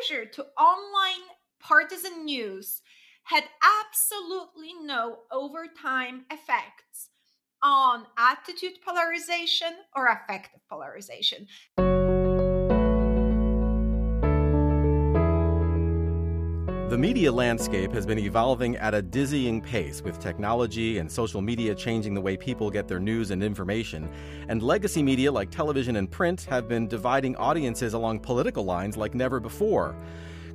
exposure to online partisan news had absolutely no overtime effects on attitude polarization or affective polarization. Media landscape has been evolving at a dizzying pace with technology and social media changing the way people get their news and information. And legacy media like television and print have been dividing audiences along political lines like never before.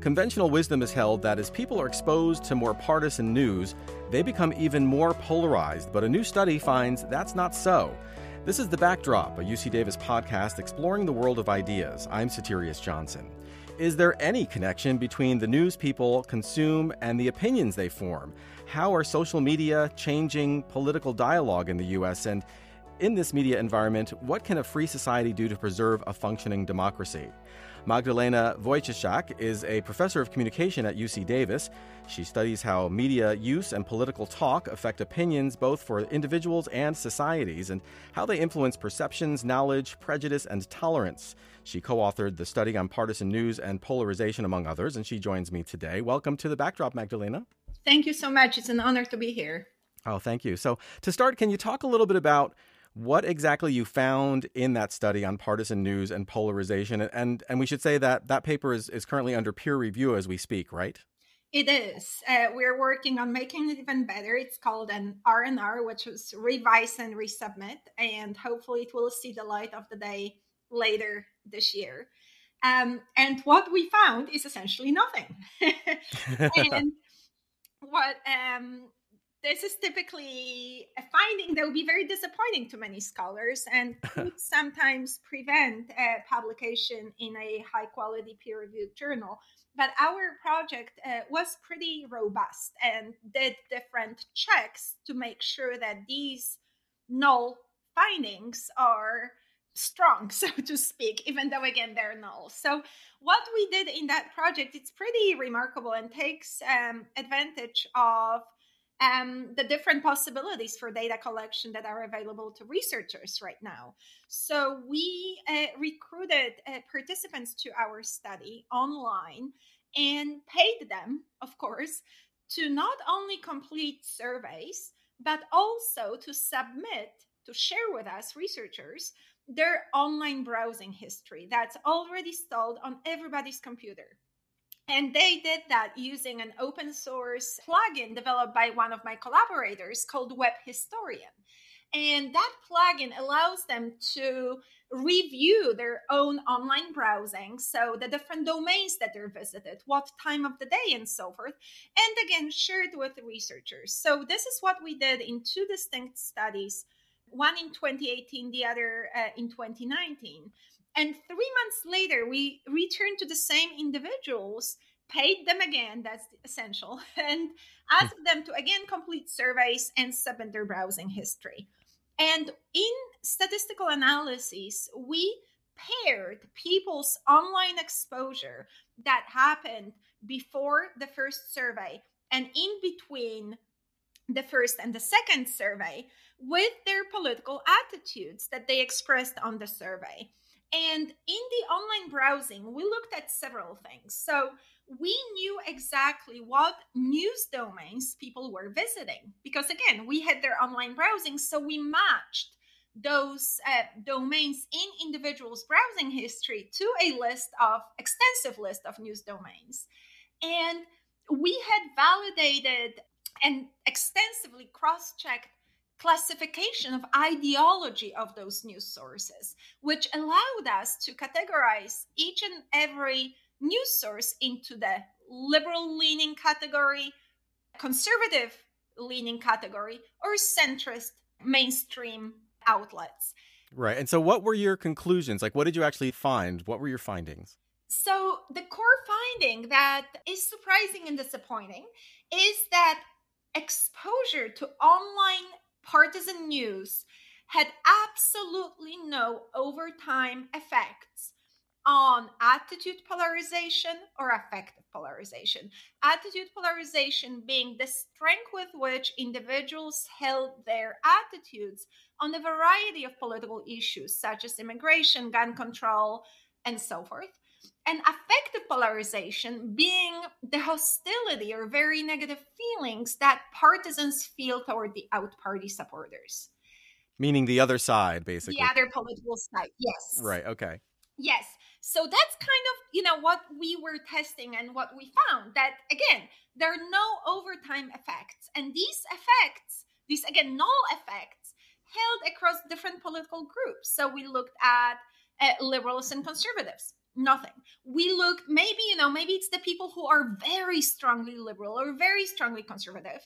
Conventional wisdom is held that as people are exposed to more partisan news, they become even more polarized, but a new study finds that's not so. This is The Backdrop, a UC Davis podcast exploring the world of ideas. I'm Soterios Johnson. Is there any connection between the news people consume and the opinions they form? How are social media changing political dialogue in the U.S.? And in this media environment, what can a free society do to preserve a functioning democracy? Magdalena Wojcieszak is a professor of communication at UC Davis. She studies how media use and political talk affect opinions both for individuals and societies and how they influence perceptions, knowledge, prejudice, and tolerance. She co authored the study on partisan news and polarization, among others, and she joins me today. Welcome to the backdrop, Magdalena. Thank you so much. It's an honor to be here. Oh, thank you. So, to start, can you talk a little bit about what exactly you found in that study on partisan news and polarization? And and we should say that that paper is, is currently under peer review as we speak, right? It is. Uh, we're working on making it even better. It's called an R&R, which is revise and resubmit, and hopefully it will see the light of the day later this year. Um, and what we found is essentially nothing. and what um, this is typically a finding that would be very disappointing to many scholars and could sometimes prevent a publication in a high quality peer reviewed journal. But our project uh, was pretty robust and did different checks to make sure that these null findings are strong so to speak even though again they're null so what we did in that project it's pretty remarkable and takes um, advantage of um, the different possibilities for data collection that are available to researchers right now. So we uh, recruited uh, participants to our study online and paid them, of course, to not only complete surveys, but also to submit, to share with us researchers their online browsing history that's already installed on everybody's computer. And they did that using an open source plugin developed by one of my collaborators called Web Historian. And that plugin allows them to review their own online browsing. So, the different domains that they're visited, what time of the day, and so forth. And again, shared with researchers. So, this is what we did in two distinct studies one in 2018, the other uh, in 2019. And three months later, we returned to the same individuals, paid them again, that's essential, and asked them to again complete surveys and submit their browsing history. And in statistical analyses, we paired people's online exposure that happened before the first survey and in between the first and the second survey with their political attitudes that they expressed on the survey. And in the online browsing, we looked at several things. So we knew exactly what news domains people were visiting because, again, we had their online browsing. So we matched those uh, domains in individuals' browsing history to a list of extensive list of news domains. And we had validated and extensively cross checked classification of ideology of those news sources, which allowed us to categorize each and every news source into the liberal leaning category, conservative leaning category, or centrist mainstream outlets. Right. And so, what were your conclusions? Like, what did you actually find? What were your findings? So, the core finding that is surprising and disappointing is that exposure to online partisan news had absolutely no overtime effects on attitude polarization or affective polarization. Attitude polarization being the strength with which individuals held their attitudes on a variety of political issues, such as immigration, gun control, and so forth. And affective polarization being the hostility or very negative feelings that partisans feel toward the out party supporters. Meaning the other side, basically. The other political side, yes. Right, okay. Yes. So that's kind of, you know, what we were testing and what we found that, again, there are no overtime effects. And these effects, these, again, null effects, held across different political groups. So we looked at uh, liberals and conservatives nothing. We look maybe you know maybe it's the people who are very strongly liberal or very strongly conservative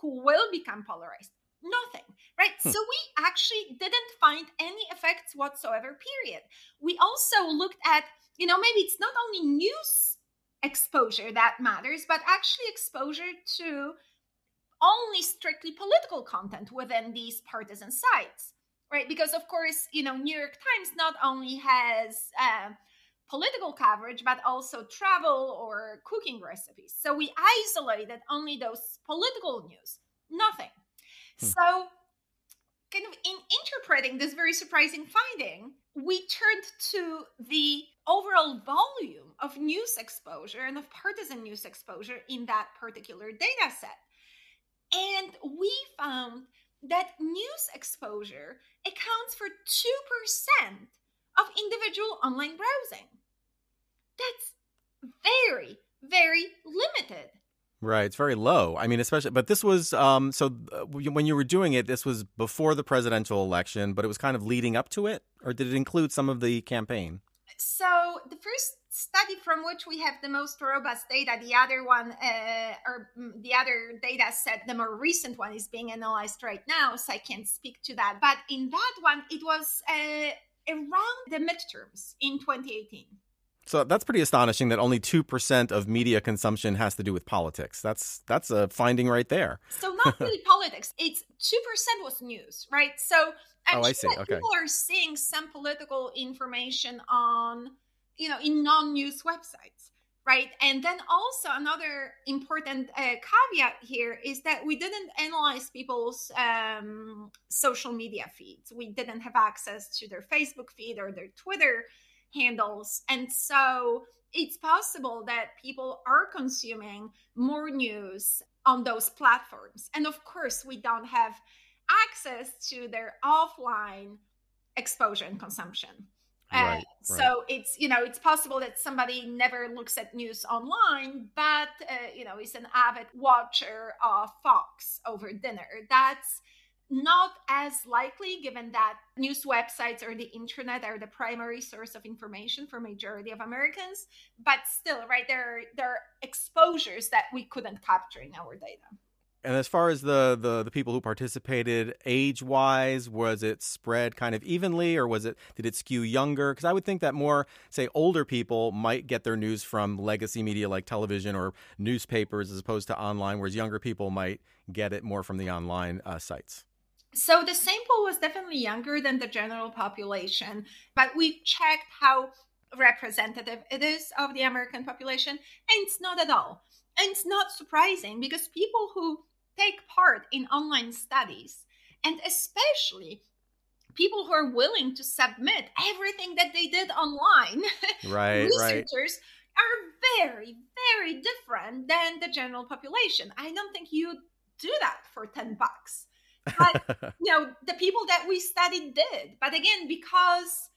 who will become polarized. Nothing right? Hmm. so we actually didn't find any effects whatsoever period. We also looked at you know maybe it's not only news exposure that matters but actually exposure to only strictly political content within these partisan sites right? Because of course you know new york times not only has uh, political coverage, but also travel or cooking recipes. So we isolated only those political news, nothing. Hmm. So, kind of in interpreting this very surprising finding, we turned to the overall volume of news exposure and of partisan news exposure in that particular data set. And we found that news exposure accounts for 2% of individual online browsing. That's very, very limited. Right, it's very low. I mean, especially, but this was um. So uh, when you were doing it, this was before the presidential election, but it was kind of leading up to it, or did it include some of the campaign? So the first study from which we have the most robust data, the other one, uh, or mm, the other data set, the more recent one, is being analyzed right now, so I can't speak to that. But in that one, it was uh, around the midterms in 2018. So that's pretty astonishing that only 2% of media consumption has to do with politics. That's that's a finding right there. So not really politics. It's 2% was news, right? So I'm oh, I see. Okay. people are seeing some political information on, you know, in non-news websites, right? And then also another important uh, caveat here is that we didn't analyze people's um, social media feeds. We didn't have access to their Facebook feed or their Twitter handles. And so it's possible that people are consuming more news on those platforms. And of course, we don't have access to their offline exposure and consumption. Uh, right, so it's you know it's possible that somebody never looks at news online but uh, you know is an avid watcher of fox over dinner. That's not as likely given that news websites or the internet are the primary source of information for majority of americans but still right there there are exposures that we couldn't capture in our data and as far as the, the, the people who participated age wise was it spread kind of evenly or was it did it skew younger? Because i would think that more say older people might get their news from legacy media like television or newspapers as opposed to online whereas younger people might get it more from the online uh, sites. So the sample was definitely younger than the general population, but we checked how representative it is of the American population, and it's not at all. And it's not surprising because people who take part in online studies, and especially people who are willing to submit everything that they did online, right, researchers right. are very, very different than the general population. I don't think you do that for 10 bucks but you know the people that we studied did but again because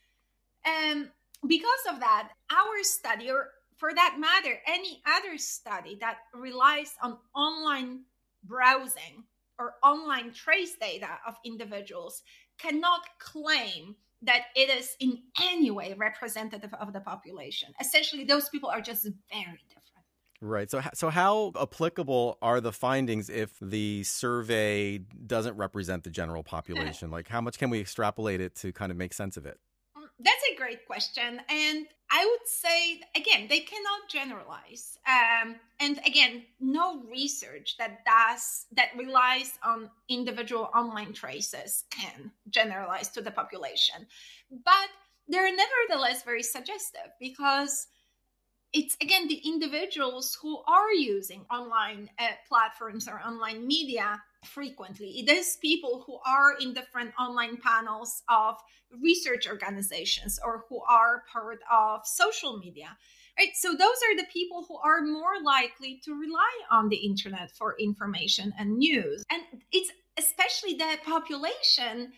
um because of that our study or for that matter any other study that relies on online browsing or online trace data of individuals cannot claim that it is in any way representative of the population essentially those people are just very different Right. So, so how applicable are the findings if the survey doesn't represent the general population? like, how much can we extrapolate it to kind of make sense of it? That's a great question, and I would say again they cannot generalize. Um, and again, no research that does that relies on individual online traces can generalize to the population, but they're nevertheless very suggestive because it's again the individuals who are using online uh, platforms or online media frequently. It is people who are in different online panels of research organizations or who are part of social media. Right? So those are the people who are more likely to rely on the internet for information and news. And it's especially the population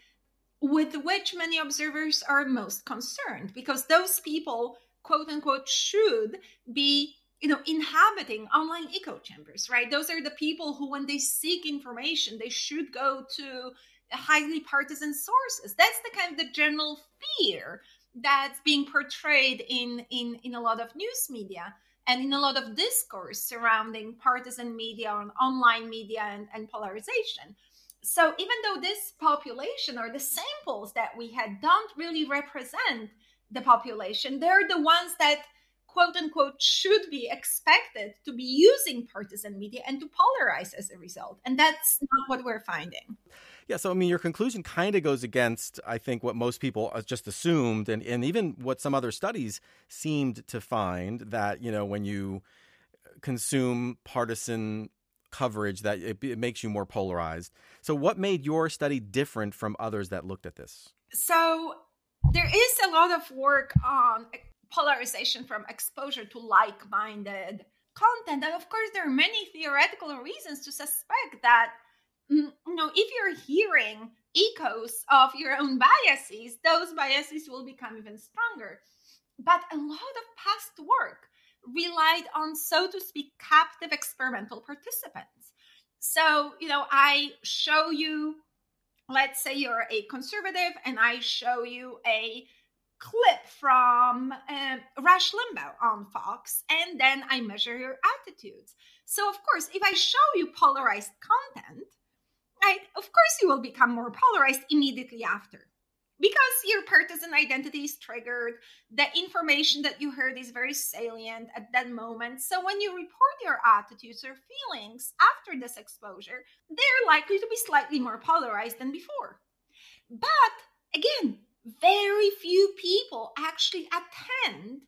with which many observers are most concerned because those people quote unquote should be you know inhabiting online echo chambers right? Those are the people who when they seek information they should go to highly partisan sources. That's the kind of the general fear that's being portrayed in in in a lot of news media and in a lot of discourse surrounding partisan media and online media and, and polarization. So even though this population or the samples that we had don't really represent the population they're the ones that quote unquote should be expected to be using partisan media and to polarize as a result and that's not what we're finding yeah, so I mean, your conclusion kind of goes against, I think, what most people uh, just assumed, and, and even what some other studies seemed to find that, you know, when you consume partisan coverage, that it, it makes you more polarized. So, what made your study different from others that looked at this? So, there is a lot of work on polarization from exposure to like minded content. And of course, there are many theoretical reasons to suspect that mm, you know, if you're hearing echoes of your own biases, those biases will become even stronger. But a lot of past work relied on, so to speak, captive experimental participants. So, you know, I show you, let's say you're a conservative, and I show you a clip from uh, Rush Limbaugh on Fox, and then I measure your attitudes. So, of course, if I show you polarized content, right, of course you will become more polarized immediately after. Because your partisan identity is triggered, the information that you heard is very salient at that moment. So when you report your attitudes or feelings after this exposure, they're likely to be slightly more polarized than before. But again, very few people actually attend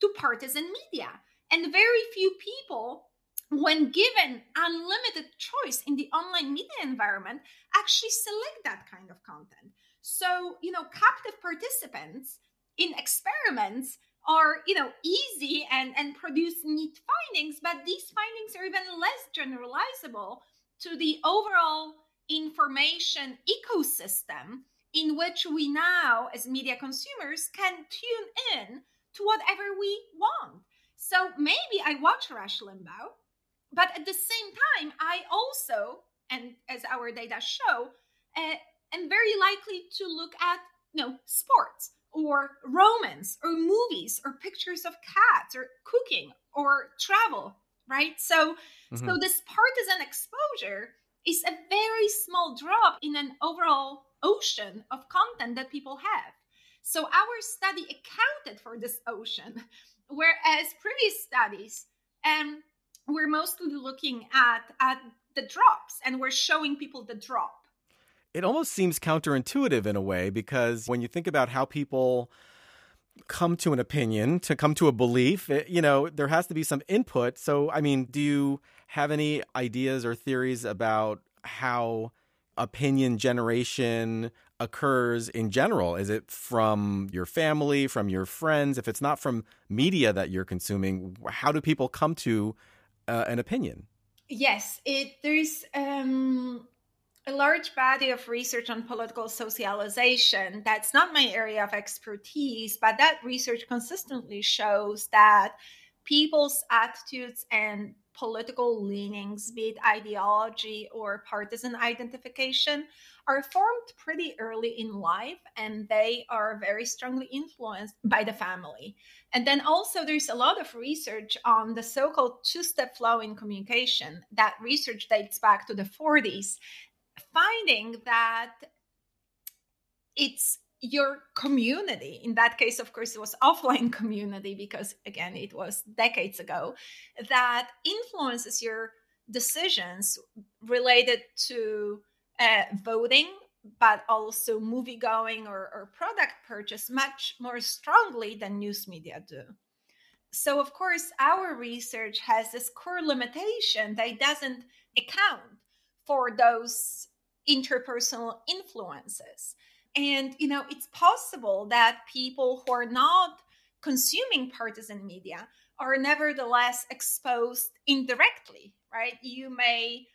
to partisan media, and very few people when given unlimited choice in the online media environment, actually select that kind of content. So, you know, captive participants in experiments are, you know, easy and, and produce neat findings, but these findings are even less generalizable to the overall information ecosystem in which we now, as media consumers, can tune in to whatever we want. So maybe I watch Rush Limbaugh but at the same time, I also, and as our data show, uh, am very likely to look at you know sports or romance or movies or pictures of cats or cooking or travel, right? So, mm-hmm. so this partisan exposure is a very small drop in an overall ocean of content that people have. So our study accounted for this ocean, whereas previous studies um, we're mostly looking at at the drops and we're showing people the drop it almost seems counterintuitive in a way because when you think about how people come to an opinion to come to a belief it, you know there has to be some input. So i mean do you have any ideas or theories about how opinion generation occurs in general? Is it from your family from your friends? If it's not from media that you're consuming how do people come to uh, an opinion. Yes, it there's um, a large body of research on political socialization. That's not my area of expertise, but that research consistently shows that people's attitudes and political leanings, be it ideology or partisan identification, are formed pretty early in life and they are very strongly influenced by the family. And then also, there's a lot of research on the so called two step flow in communication. That research dates back to the 40s, finding that it's your community. In that case of course it was offline community because again it was decades ago that influences your decisions related to uh, voting but also movie going or, or product purchase much more strongly than news media do. So of course our research has this core limitation that doesn't account for those interpersonal influences and, you know, it's possible that people who are not consuming partisan media are nevertheless exposed indirectly, right? You may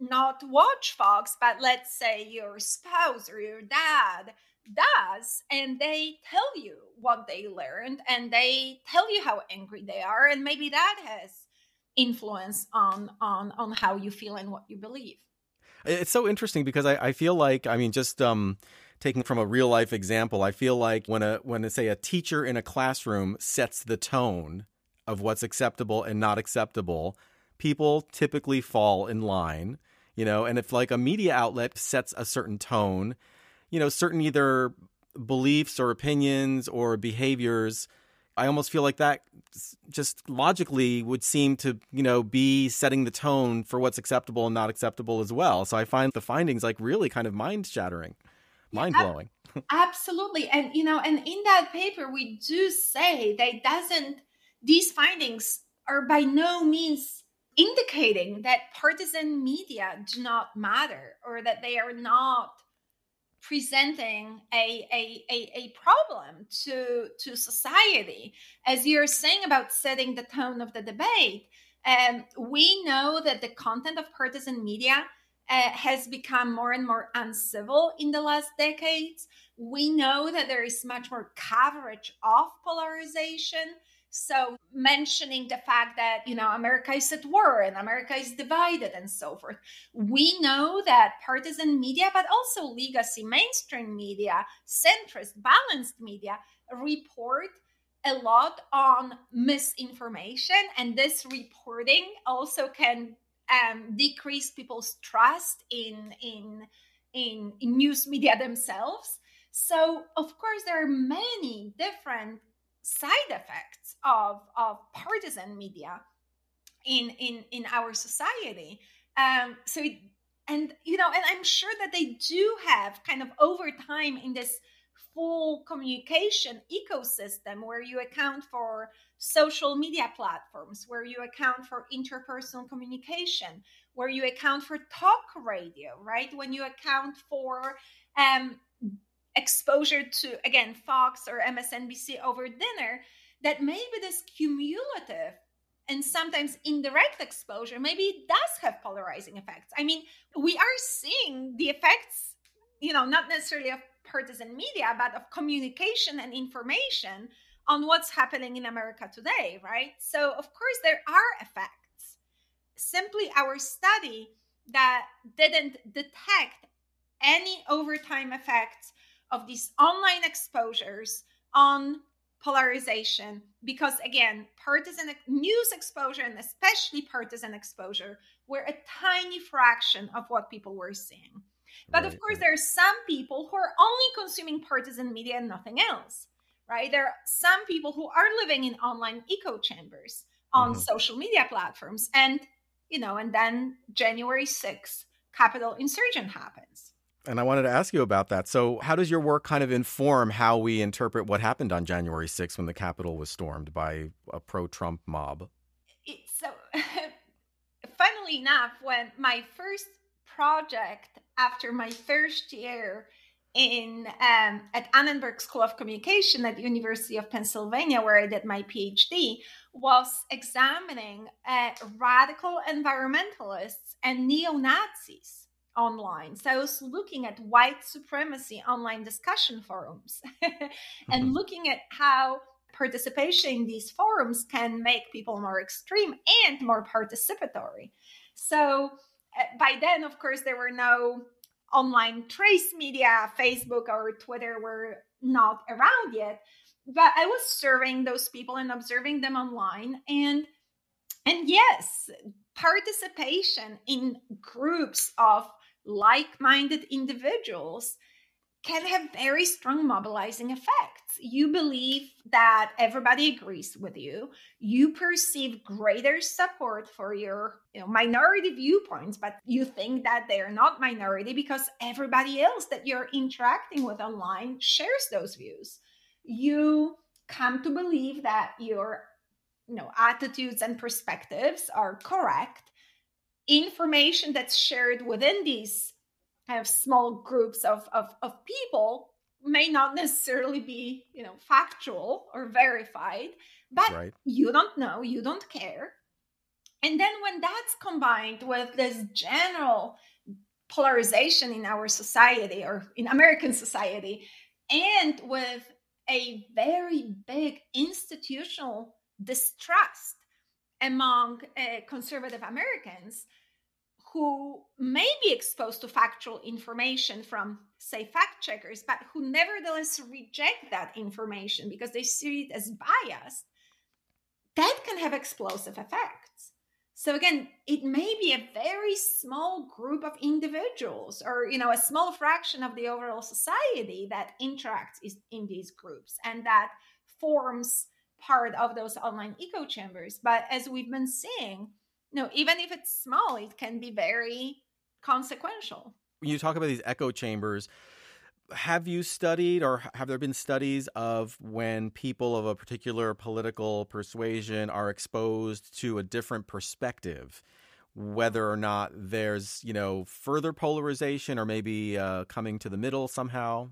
not watch Fox, but let's say your spouse or your dad does, and they tell you what they learned and they tell you how angry they are, and maybe that has influence on on on how you feel and what you believe. It's so interesting because I, I feel like I mean just um taking from a real life example, I feel like when a when say a teacher in a classroom sets the tone of what's acceptable and not acceptable, people typically fall in line, you know, and if like a media outlet sets a certain tone, you know, certain either beliefs or opinions or behaviors I almost feel like that just logically would seem to, you know, be setting the tone for what's acceptable and not acceptable as well. So I find the findings like really kind of mind shattering, mind blowing. Absolutely. And, you know, and in that paper, we do say that doesn't, these findings are by no means indicating that partisan media do not matter or that they are not presenting a, a, a, a, problem to, to society. As you're saying about setting the tone of the debate, um, we know that the content of partisan media uh, has become more and more uncivil in the last decades. We know that there is much more coverage of polarization. So, mentioning the fact that, you know, America is at war and America is divided and so forth. We know that partisan media, but also legacy mainstream media, centrist, balanced media report a lot on misinformation. And this reporting also can um, decrease people's trust in, in, in, in news media themselves. So, of course, there are many different side effects of, of partisan media in, in, in our society. Um, so, it, and, you know, and I'm sure that they do have kind of over time in this full communication ecosystem where you account for social media platforms, where you account for interpersonal communication, where you account for talk radio, right? When you account for um, exposure to again Fox or MSNBC over dinner that maybe this cumulative and sometimes indirect exposure maybe it does have polarizing effects. I mean, we are seeing the effects, you know, not necessarily of partisan media, but of communication and information on what's happening in America today, right? So, of course, there are effects. Simply our study that didn't detect any overtime effects of these online exposures on polarization. Because again partisan news exposure and especially partisan exposure were a tiny fraction of what people were seeing. But right, of course there are some people who are only consuming partisan media and nothing else right? There are some people who are living in online echo chambers on mm-hmm. social media platforms. And you know and then january 6th capitol insurgent happens and I wanted to ask you about that. So, how does your work kind of inform how we interpret what happened on January 6th when the Capitol was stormed by a pro Trump mob? So, funnily enough, when my first project after my first year in um, at Annenberg School of Communication at the University of Pennsylvania, where I did my PhD, was examining uh, radical environmentalists and neo Nazis online. So I was looking at white supremacy online discussion forums and mm-hmm. looking at how participation in these forums can make people more extreme and more participatory. So uh, by then, of course, there were no online trace media, Facebook or Twitter were not around yet. But I was serving those people and observing them online and and yes, participation in groups of like minded individuals can have very strong mobilizing effects. You believe that everybody agrees with you. You perceive greater support for your you know, minority viewpoints, but you think that they are not minority because everybody else that you're interacting with online shares those views. You come to believe that your you know attitudes and perspectives are correct information that's shared within these kind of small groups of, of, of people may not necessarily be, you know, factual or verified, but right. you don't know, you don't care. And then when that's combined with this general polarization in our society or in American society, and with a very big institutional distrust among uh, conservative Americans who may be exposed to factual information from, say, fact checkers, but who nevertheless reject that information because they see it as biased, that can have explosive effects. So again, it may be a very small group of individuals or you know a small fraction of the overall society that interacts in these groups and that forms part of those online echo chambers. But as we've been seeing, you know, even if it's small, it can be very consequential. When you talk about these echo chambers, have you studied or have there been studies of when people of a particular political persuasion are exposed to a different perspective whether or not there's you know further polarization or maybe uh, coming to the middle somehow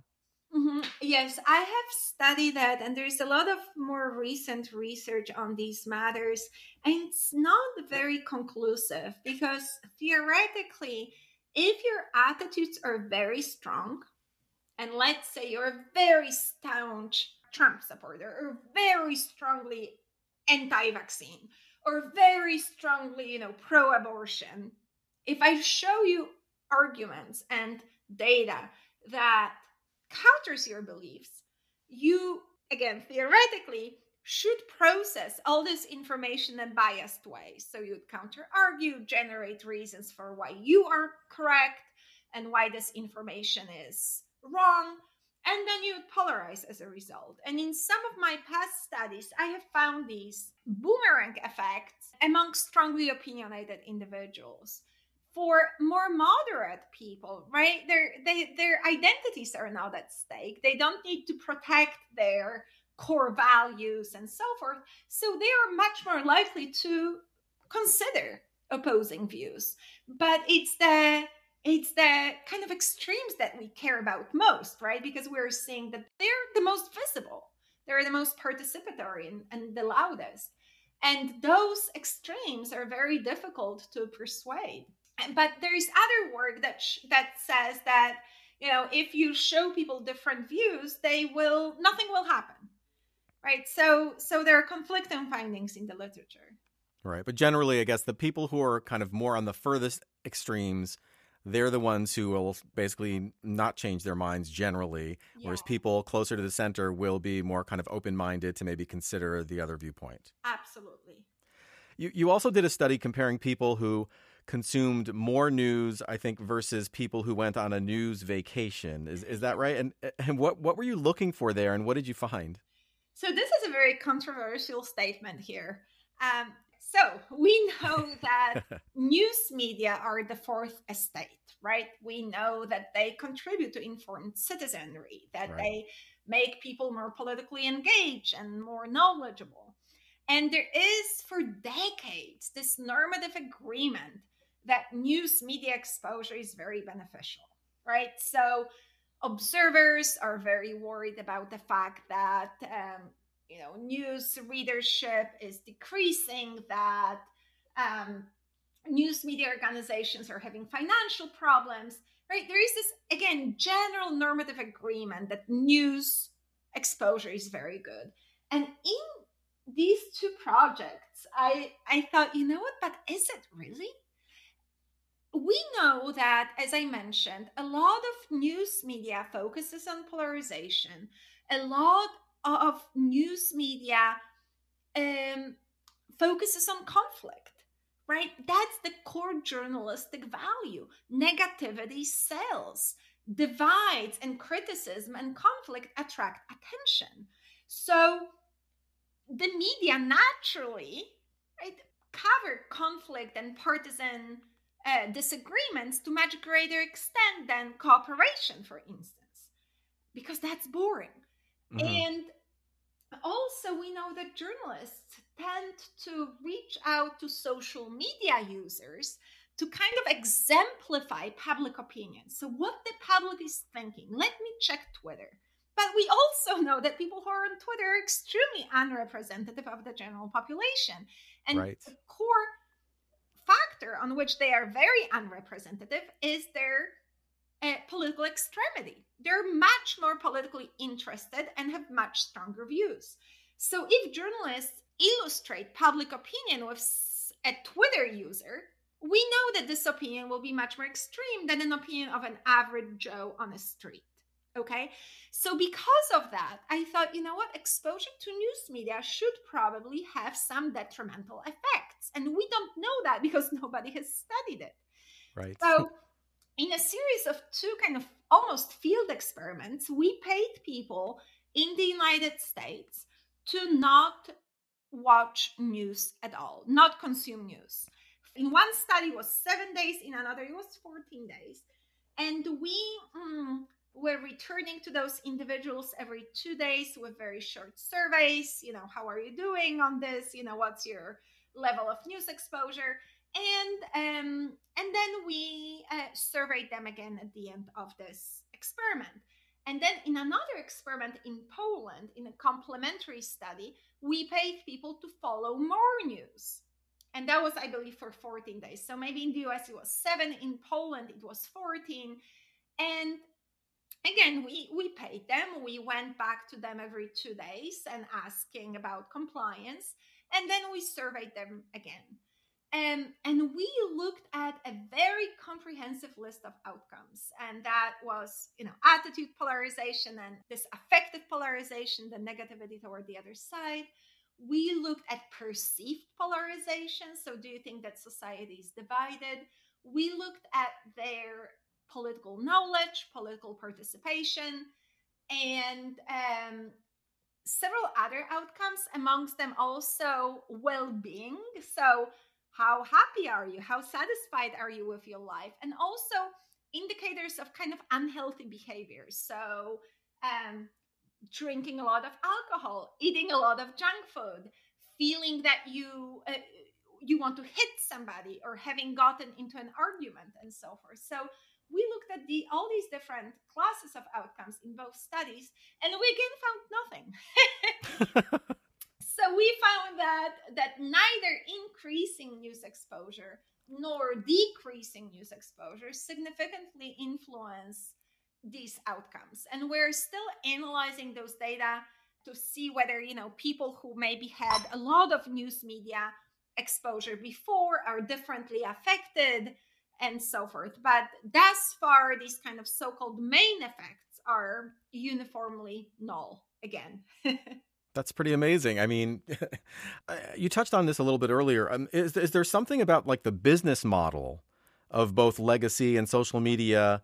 mm-hmm. yes i have studied that and there's a lot of more recent research on these matters and it's not very conclusive because theoretically if your attitudes are very strong and let's say you're a very staunch Trump supporter or very strongly anti-vaccine or very strongly, you know, pro-abortion, if I show you arguments and data that counters your beliefs, you again theoretically should process all this information in biased ways. So you'd counter argue, generate reasons for why you are correct and why this information is wrong, and then you polarize as a result. And in some of my past studies, I have found these boomerang effects among strongly opinionated individuals. For more moderate people, right? Their they, their identities are not at stake. They don't need to protect their core values and so forth. So they are much more likely to consider opposing views. But it's the it's the kind of extremes that we care about most, right? Because we're seeing that they're the most visible, they're the most participatory and, and the loudest. And those extremes are very difficult to persuade. But there's other work that sh- that says that you know if you show people different views, they will nothing will happen, right? So so there are conflicting findings in the literature. Right, but generally, I guess the people who are kind of more on the furthest extremes they're the ones who will basically not change their minds generally, yeah. whereas people closer to the center will be more kind of open minded to maybe consider the other viewpoint. Absolutely. You, you also did a study comparing people who consumed more news, I think, versus people who went on a news vacation. Is, is that right? And, and what, what were you looking for there and what did you find? So, this is a very controversial statement here. Um, so we know that news media are the fourth estate, right? We know that they contribute to informed citizenry, that right. they make people more politically engaged and more knowledgeable. And there is for decades this normative agreement that news media exposure is very beneficial, right? So observers are very worried about the fact that um, you know news readership is decreasing that um, news media organizations are having financial problems right? There is this again general normative agreement that news exposure is very good. And in these two projects i i thought you know what? But is it really we know that as i mentioned a lot of news media focuses on polarization a lot of news media um, focuses on conflict, right? That's the core journalistic value. Negativity sells, divides and criticism and conflict attract attention. So the media naturally, right, cover conflict and partisan uh, disagreements to much greater extent than cooperation, for instance, because that's boring. Mm-hmm. And also, we know that journalists tend to reach out to social media users to kind of exemplify public opinion. So, what the public is thinking. Let me check Twitter. but we also know that people who are on Twitter are extremely unrepresentative of the general population. And right. the core factor on which they are very unrepresentative is their uh, political extremity. They're much more politically interested and have much stronger views. So if journalists illustrate public opinion with a Twitter user, we know that this opinion will be much more extreme than an opinion of an average Joe on the street. Okay. So, because of that, I thought, you know what? Exposure to news media should probably have some detrimental effects. And we don't know that because nobody has studied it. Right. So, in a series of two kind of almost field experiments, we paid people in the United States to not watch news at all, not consume news. In one study it was seven days, in another it was 14 days. And we mm, were returning to those individuals every two days with very short surveys. You know, how are you doing on this? You know, what's your level of news exposure? And um, and then we uh, surveyed them again at the end of this experiment. And then in another experiment in Poland, in a complementary study, we paid people to follow more news. And that was, I believe, for 14 days. So maybe in the US it was seven, in Poland it was 14. And again, we, we paid them. We went back to them every two days and asking about compliance. And then we surveyed them again. Um, and we looked at a very comprehensive list of outcomes and that was you know attitude polarization and this affective polarization the negativity toward the other side we looked at perceived polarization so do you think that society is divided we looked at their political knowledge political participation and um, several other outcomes amongst them also well-being so how happy are you? How satisfied are you with your life? And also indicators of kind of unhealthy behaviors. So, um, drinking a lot of alcohol, eating a lot of junk food, feeling that you uh, you want to hit somebody, or having gotten into an argument, and so forth. So we looked at the all these different classes of outcomes in both studies, and we again found nothing. so we found that that neither increasing news exposure nor decreasing news exposure significantly influence these outcomes and we're still analyzing those data to see whether you know people who maybe had a lot of news media exposure before are differently affected and so forth but thus far these kind of so-called main effects are uniformly null again That's pretty amazing. I mean, uh, you touched on this a little bit earlier. Um, is, is there something about like the business model of both legacy and social media,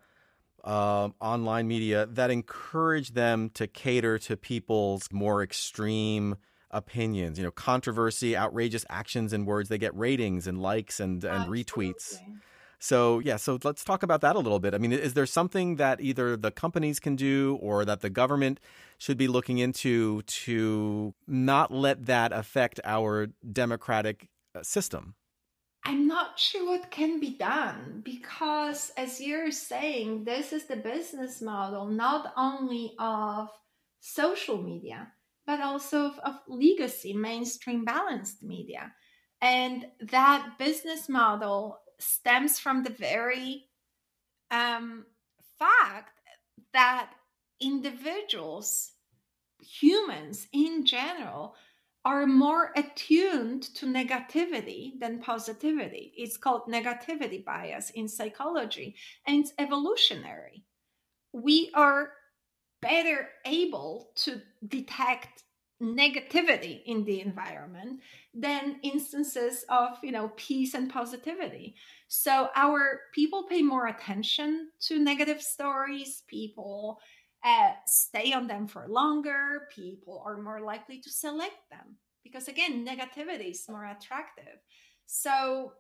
uh, online media, that encourage them to cater to people's more extreme opinions? You know, controversy, outrageous actions and words. They get ratings and likes and, and retweets. So, yeah, so let's talk about that a little bit. I mean, is there something that either the companies can do or that the government should be looking into to not let that affect our democratic uh, system? I'm not sure what can be done because, as you're saying, this is the business model not only of social media, but also of, of legacy, mainstream balanced media. And that business model stems from the very um, fact that individuals, humans in general, are more attuned to negativity than positivity. It's called negativity bias in psychology, and it's evolutionary. We are better able to detect negativity in the environment than instances of you know peace and positivity. So our people pay more attention to negative stories. People uh, stay on them for longer. People are more likely to select them because again negativity is more attractive. So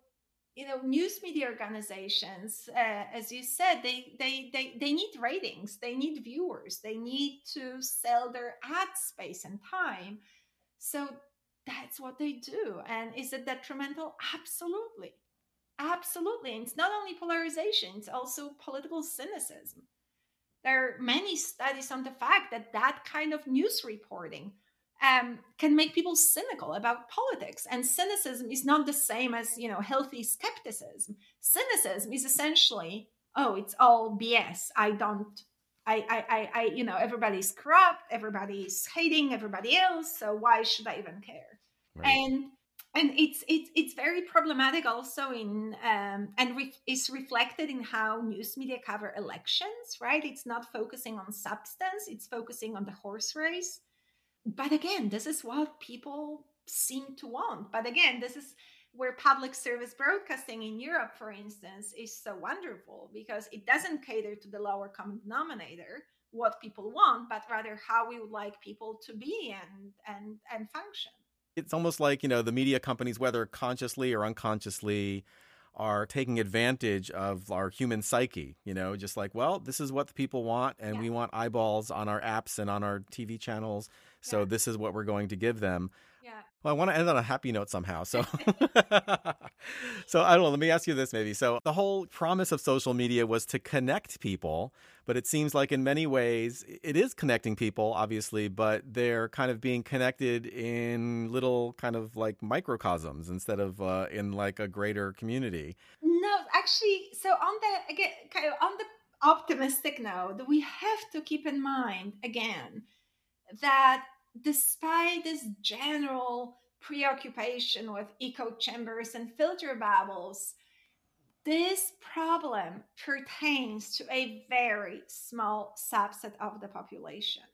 you know news media organizations uh, as you said they, they they they need ratings they need viewers they need to sell their ad space and time. So that's what they do. And is it detrimental? Absolutely. Absolutely. And it's not only polarization it's also political cynicism. There are many studies on the fact that that kind of news reporting um, can make people cynical about politics. And cynicism is not the same as you know healthy skepticism. Cynicism is essentially, oh, it's all BS. I don't. I, I, I, I, you know, everybody's corrupt, everybody's hating everybody else. So why should I even care? Right. And and it's it's it's very problematic also in um, and re- is reflected in how news media cover elections right it's not focusing on substance it's focusing on the horse race but again this is what people seem to want. But again this is where public service broadcasting in Europe, for instance, is so wonderful because it doesn't cater to the lower common denominator, what people want, but rather how we would like people to be and and and function. It's almost like you know the media companies whether consciously or unconsciously are taking advantage of our human psyche you know just like well this is what the people want and yeah. we want eyeballs on our apps and on our tv channels so yeah. this is what we're going to give them yeah. Well, I want to end on a happy note somehow. So, so I don't know. Let me ask you this, maybe. So, the whole promise of social media was to connect people, but it seems like in many ways it is connecting people, obviously, but they're kind of being connected in little kind of like microcosms instead of uh, in like a greater community. No, actually, so on the again, on the optimistic note, we have to keep in mind again that despite this general preoccupation with echo chambers and filter bubbles, this problem pertains to a very small subset of the population,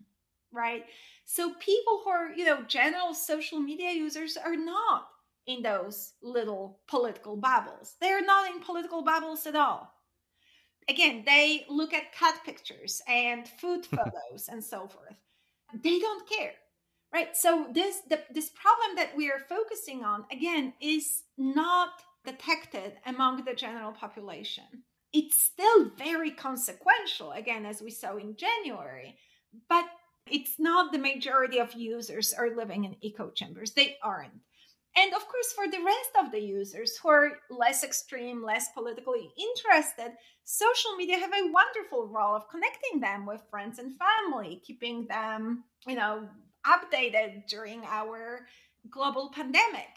right? So people who are, you know, general social media users are not in those little political bubbles. They're not in political bubbles at all. Again, they look at cat pictures and food photos and so forth. They don't care right so this the, this problem that we are focusing on again is not detected among the general population. It's still very consequential again as we saw in january but it's not the majority of users are living in echo chambers. They aren't. And of course for the rest of the users who are less extreme less politically interested social media have a wonderful role of connecting them with friends and family keeping them you know updated during our global pandemic,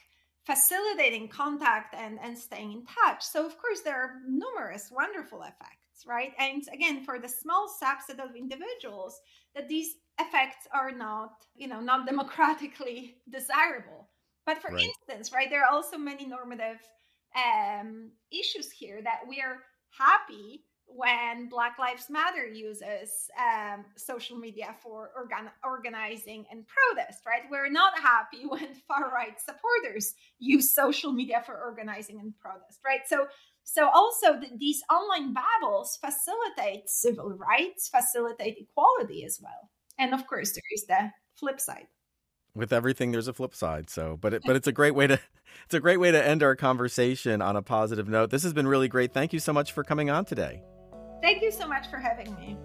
facilitating contact and, and staying in touch. So, of course, there are numerous wonderful effects, right? And again, for the small subset of individuals, that these effects are not, you know, not democratically desirable. But for right. instance, right, there are also many normative um, issues here that we are happy when Black Lives Matter uses um, social media for organ- organizing and protest, right? We're not happy when far right supporters use social media for organizing and protest, right? So, so also th- these online bubbles facilitate civil rights, facilitate equality as well, and of course there is the flip side. With everything, there's a flip side. So, but it, but it's a great way to it's a great way to end our conversation on a positive note. This has been really great. Thank you so much for coming on today. Thank you so much for having me.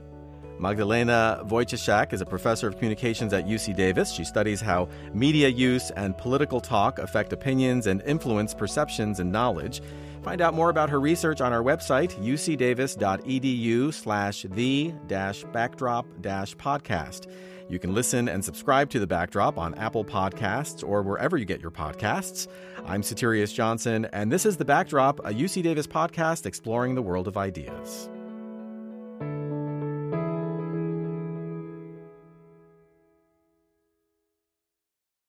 Magdalena Wojcieszak is a professor of communications at UC Davis. She studies how media use and political talk affect opinions and influence perceptions and knowledge. Find out more about her research on our website, ucdavis.edu slash the backdrop podcast. You can listen and subscribe to The Backdrop on Apple Podcasts or wherever you get your podcasts. I'm Soterios Johnson, and this is The Backdrop, a UC Davis podcast exploring the world of ideas.